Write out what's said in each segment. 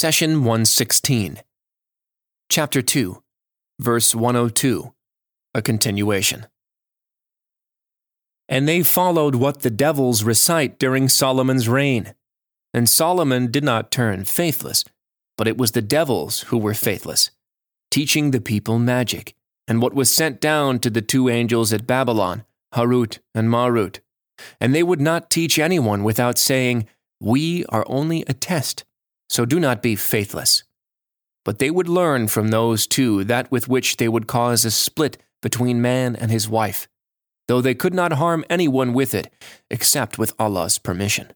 Session 116. Chapter 2, verse 102, a continuation. And they followed what the devils recite during Solomon's reign. And Solomon did not turn faithless, but it was the devils who were faithless, teaching the people magic, and what was sent down to the two angels at Babylon, Harut and Marut. And they would not teach anyone without saying, We are only a test so do not be faithless. But they would learn from those two that with which they would cause a split between man and his wife, though they could not harm anyone with it, except with Allah's permission.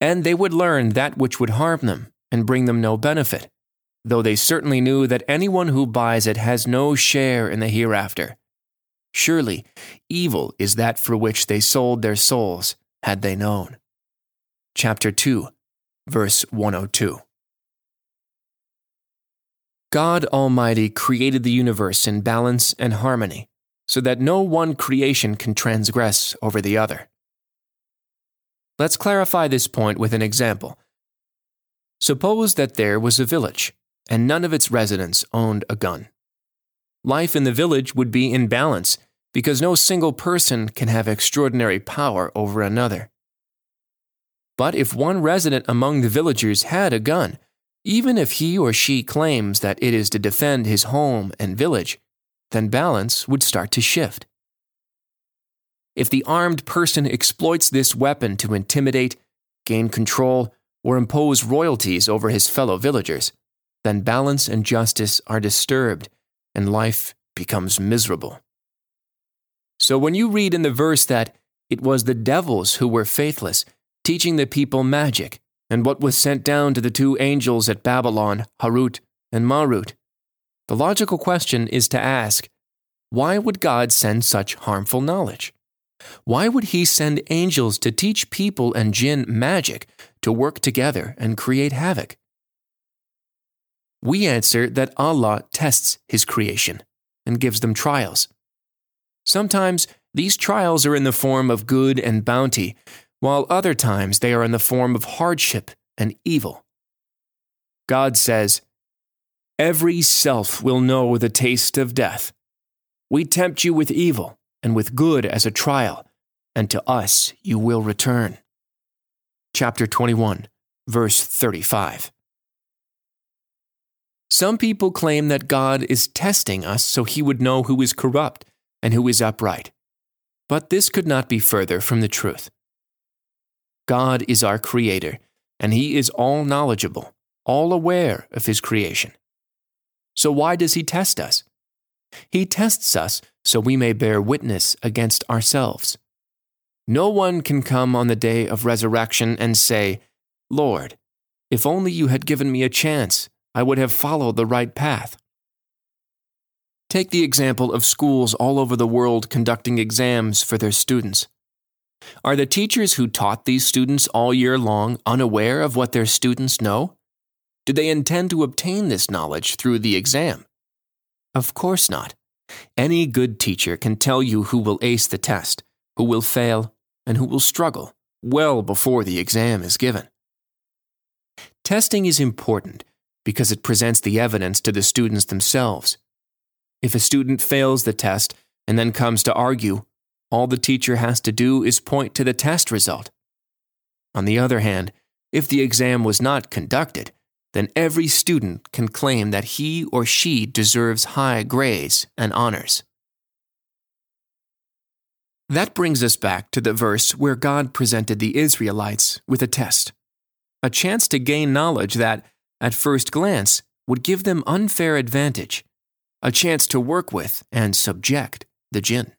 And they would learn that which would harm them and bring them no benefit, though they certainly knew that anyone who buys it has no share in the hereafter. Surely, evil is that for which they sold their souls, had they known. Chapter 2 verse 102. God Almighty created the universe in balance and harmony, so that no one creation can transgress over the other. Let's clarify this point with an example. Suppose that there was a village, and none of its residents owned a gun. Life in the village would be in balance because no single person can have extraordinary power over another. But if one resident among the villagers had a gun, even if he or she claims that it is to defend his home and village, then balance would start to shift. If the armed person exploits this weapon to intimidate, gain control, or impose royalties over his fellow villagers, then balance and justice are disturbed and life becomes miserable. So when you read in the verse that it was the devils who were faithless, teaching the people magic, and what was sent down to the two angels at Babylon, Harut and Marut. The logical question is to ask why would God send such harmful knowledge? Why would He send angels to teach people and jinn magic to work together and create havoc? We answer that Allah tests His creation and gives them trials. Sometimes these trials are in the form of good and bounty, while other times they are in the form of hardship and evil. God says, Every self will know the taste of death. We tempt you with evil and with good as a trial, and to us you will return. Chapter 21, verse 35. Some people claim that God is testing us so he would know who is corrupt and who is upright. But this could not be further from the truth. God is our Creator, and He is all knowledgeable, all aware of His creation. So why does He test us? He tests us so we may bear witness against ourselves. No one can come on the day of resurrection and say, Lord, if only you had given me a chance, I would have followed the right path. Take the example of schools all over the world conducting exams for their students. Are the teachers who taught these students all year long unaware of what their students know? Do they intend to obtain this knowledge through the exam? Of course not. Any good teacher can tell you who will ace the test, who will fail, and who will struggle well before the exam is given. Testing is important because it presents the evidence to the students themselves. If a student fails the test and then comes to argue, all the teacher has to do is point to the test result. On the other hand, if the exam was not conducted, then every student can claim that he or she deserves high grades and honors. That brings us back to the verse where God presented the Israelites with a test, a chance to gain knowledge that, at first glance, would give them unfair advantage, a chance to work with and subject the jinn.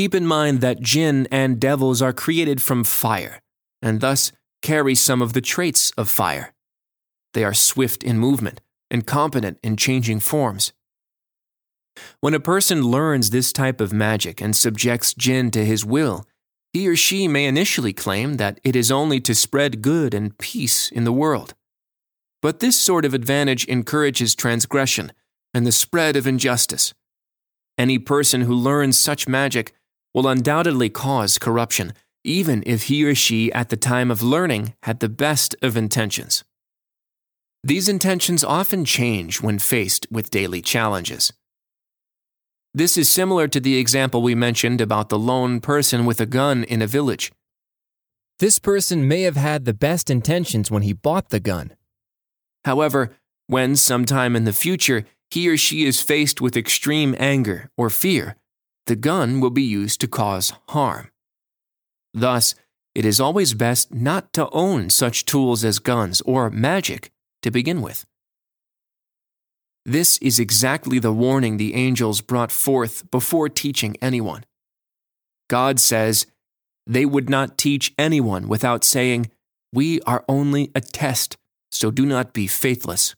Keep in mind that jinn and devils are created from fire, and thus carry some of the traits of fire. They are swift in movement and competent in changing forms. When a person learns this type of magic and subjects jinn to his will, he or she may initially claim that it is only to spread good and peace in the world. But this sort of advantage encourages transgression and the spread of injustice. Any person who learns such magic will undoubtedly cause corruption even if he or she at the time of learning had the best of intentions. These intentions often change when faced with daily challenges. This is similar to the example we mentioned about the lone person with a gun in a village. This person may have had the best intentions when he bought the gun. However, when sometime in the future he or she is faced with extreme anger or fear, the gun will be used to cause harm. Thus, it is always best not to own such tools as guns or magic to begin with. This is exactly the warning the angels brought forth before teaching anyone. God says, They would not teach anyone without saying, We are only a test, so do not be faithless.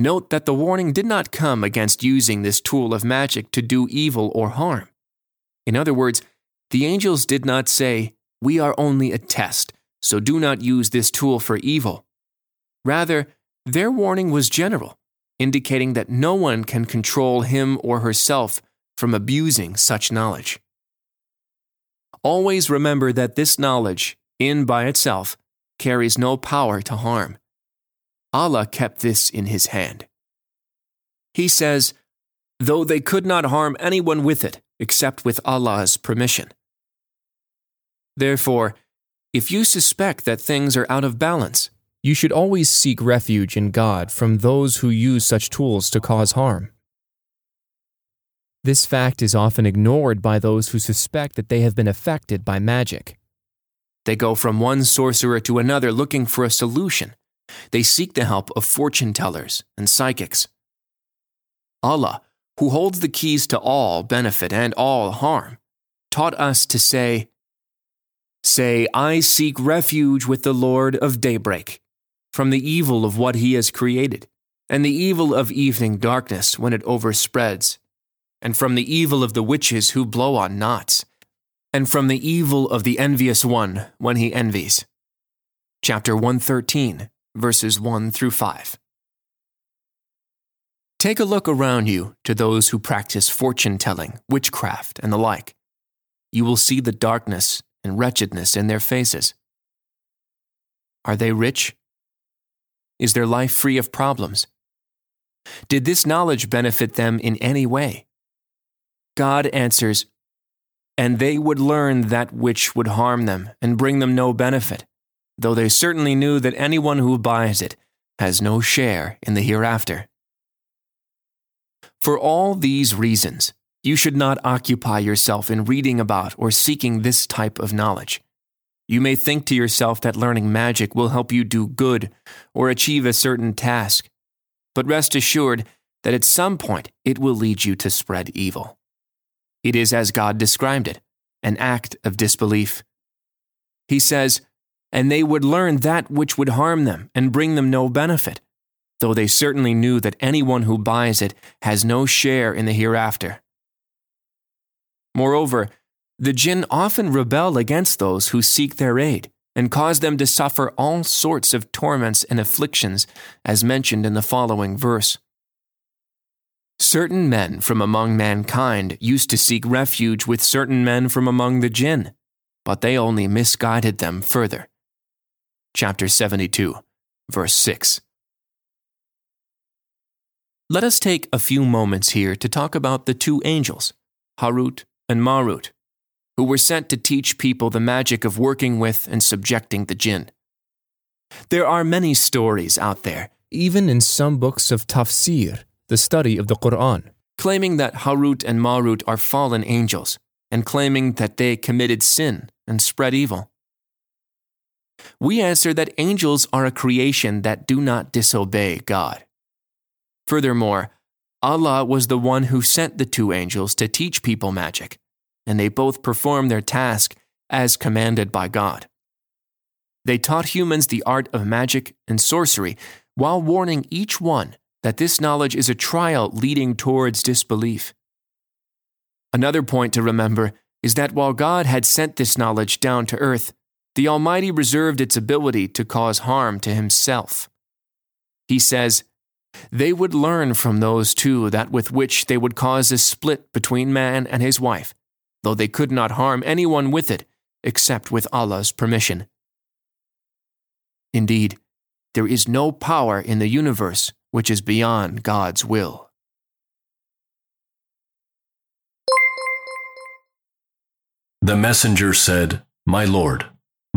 Note that the warning did not come against using this tool of magic to do evil or harm. In other words, the angels did not say, We are only a test, so do not use this tool for evil. Rather, their warning was general, indicating that no one can control him or herself from abusing such knowledge. Always remember that this knowledge, in by itself, carries no power to harm. Allah kept this in his hand. He says, though they could not harm anyone with it except with Allah's permission. Therefore, if you suspect that things are out of balance, you should always seek refuge in God from those who use such tools to cause harm. This fact is often ignored by those who suspect that they have been affected by magic. They go from one sorcerer to another looking for a solution they seek the help of fortune tellers and psychics. Allah, who holds the keys to all benefit and all harm, taught us to say, Say, I seek refuge with the Lord of daybreak, from the evil of what he has created, and the evil of evening darkness when it overspreads, and from the evil of the witches who blow on knots, and from the evil of the envious one when he envies. Chapter 113, verses 1 through 5. Take a look around you to those who practice fortune telling, witchcraft, and the like. You will see the darkness and wretchedness in their faces. Are they rich? Is their life free of problems? Did this knowledge benefit them in any way? God answers, And they would learn that which would harm them and bring them no benefit though they certainly knew that anyone who buys it has no share in the hereafter. For all these reasons, you should not occupy yourself in reading about or seeking this type of knowledge. You may think to yourself that learning magic will help you do good or achieve a certain task, but rest assured that at some point it will lead you to spread evil. It is as God described it an act of disbelief. He says, and they would learn that which would harm them and bring them no benefit, though they certainly knew that anyone who buys it has no share in the hereafter. Moreover, the jinn often rebel against those who seek their aid and cause them to suffer all sorts of torments and afflictions, as mentioned in the following verse. Certain men from among mankind used to seek refuge with certain men from among the jinn, but they only misguided them further chapter 72, verse 6. Let us take a few moments here to talk about the two angels, Harut and Marut, who were sent to teach people the magic of working with and subjecting the jinn. There are many stories out there, even in some books of tafsir, the study of the Quran, claiming that Harut and Marut are fallen angels and claiming that they committed sin and spread evil we answer that angels are a creation that do not disobey God. Furthermore, Allah was the one who sent the two angels to teach people magic, and they both performed their task as commanded by God. They taught humans the art of magic and sorcery while warning each one that this knowledge is a trial leading towards disbelief. Another point to remember is that while God had sent this knowledge down to earth, the Almighty reserved its ability to cause harm to Himself. He says, They would learn from those two that with which they would cause a split between man and his wife, though they could not harm anyone with it except with Allah's permission. Indeed, there is no power in the universe which is beyond God's will. The messenger said, My Lord,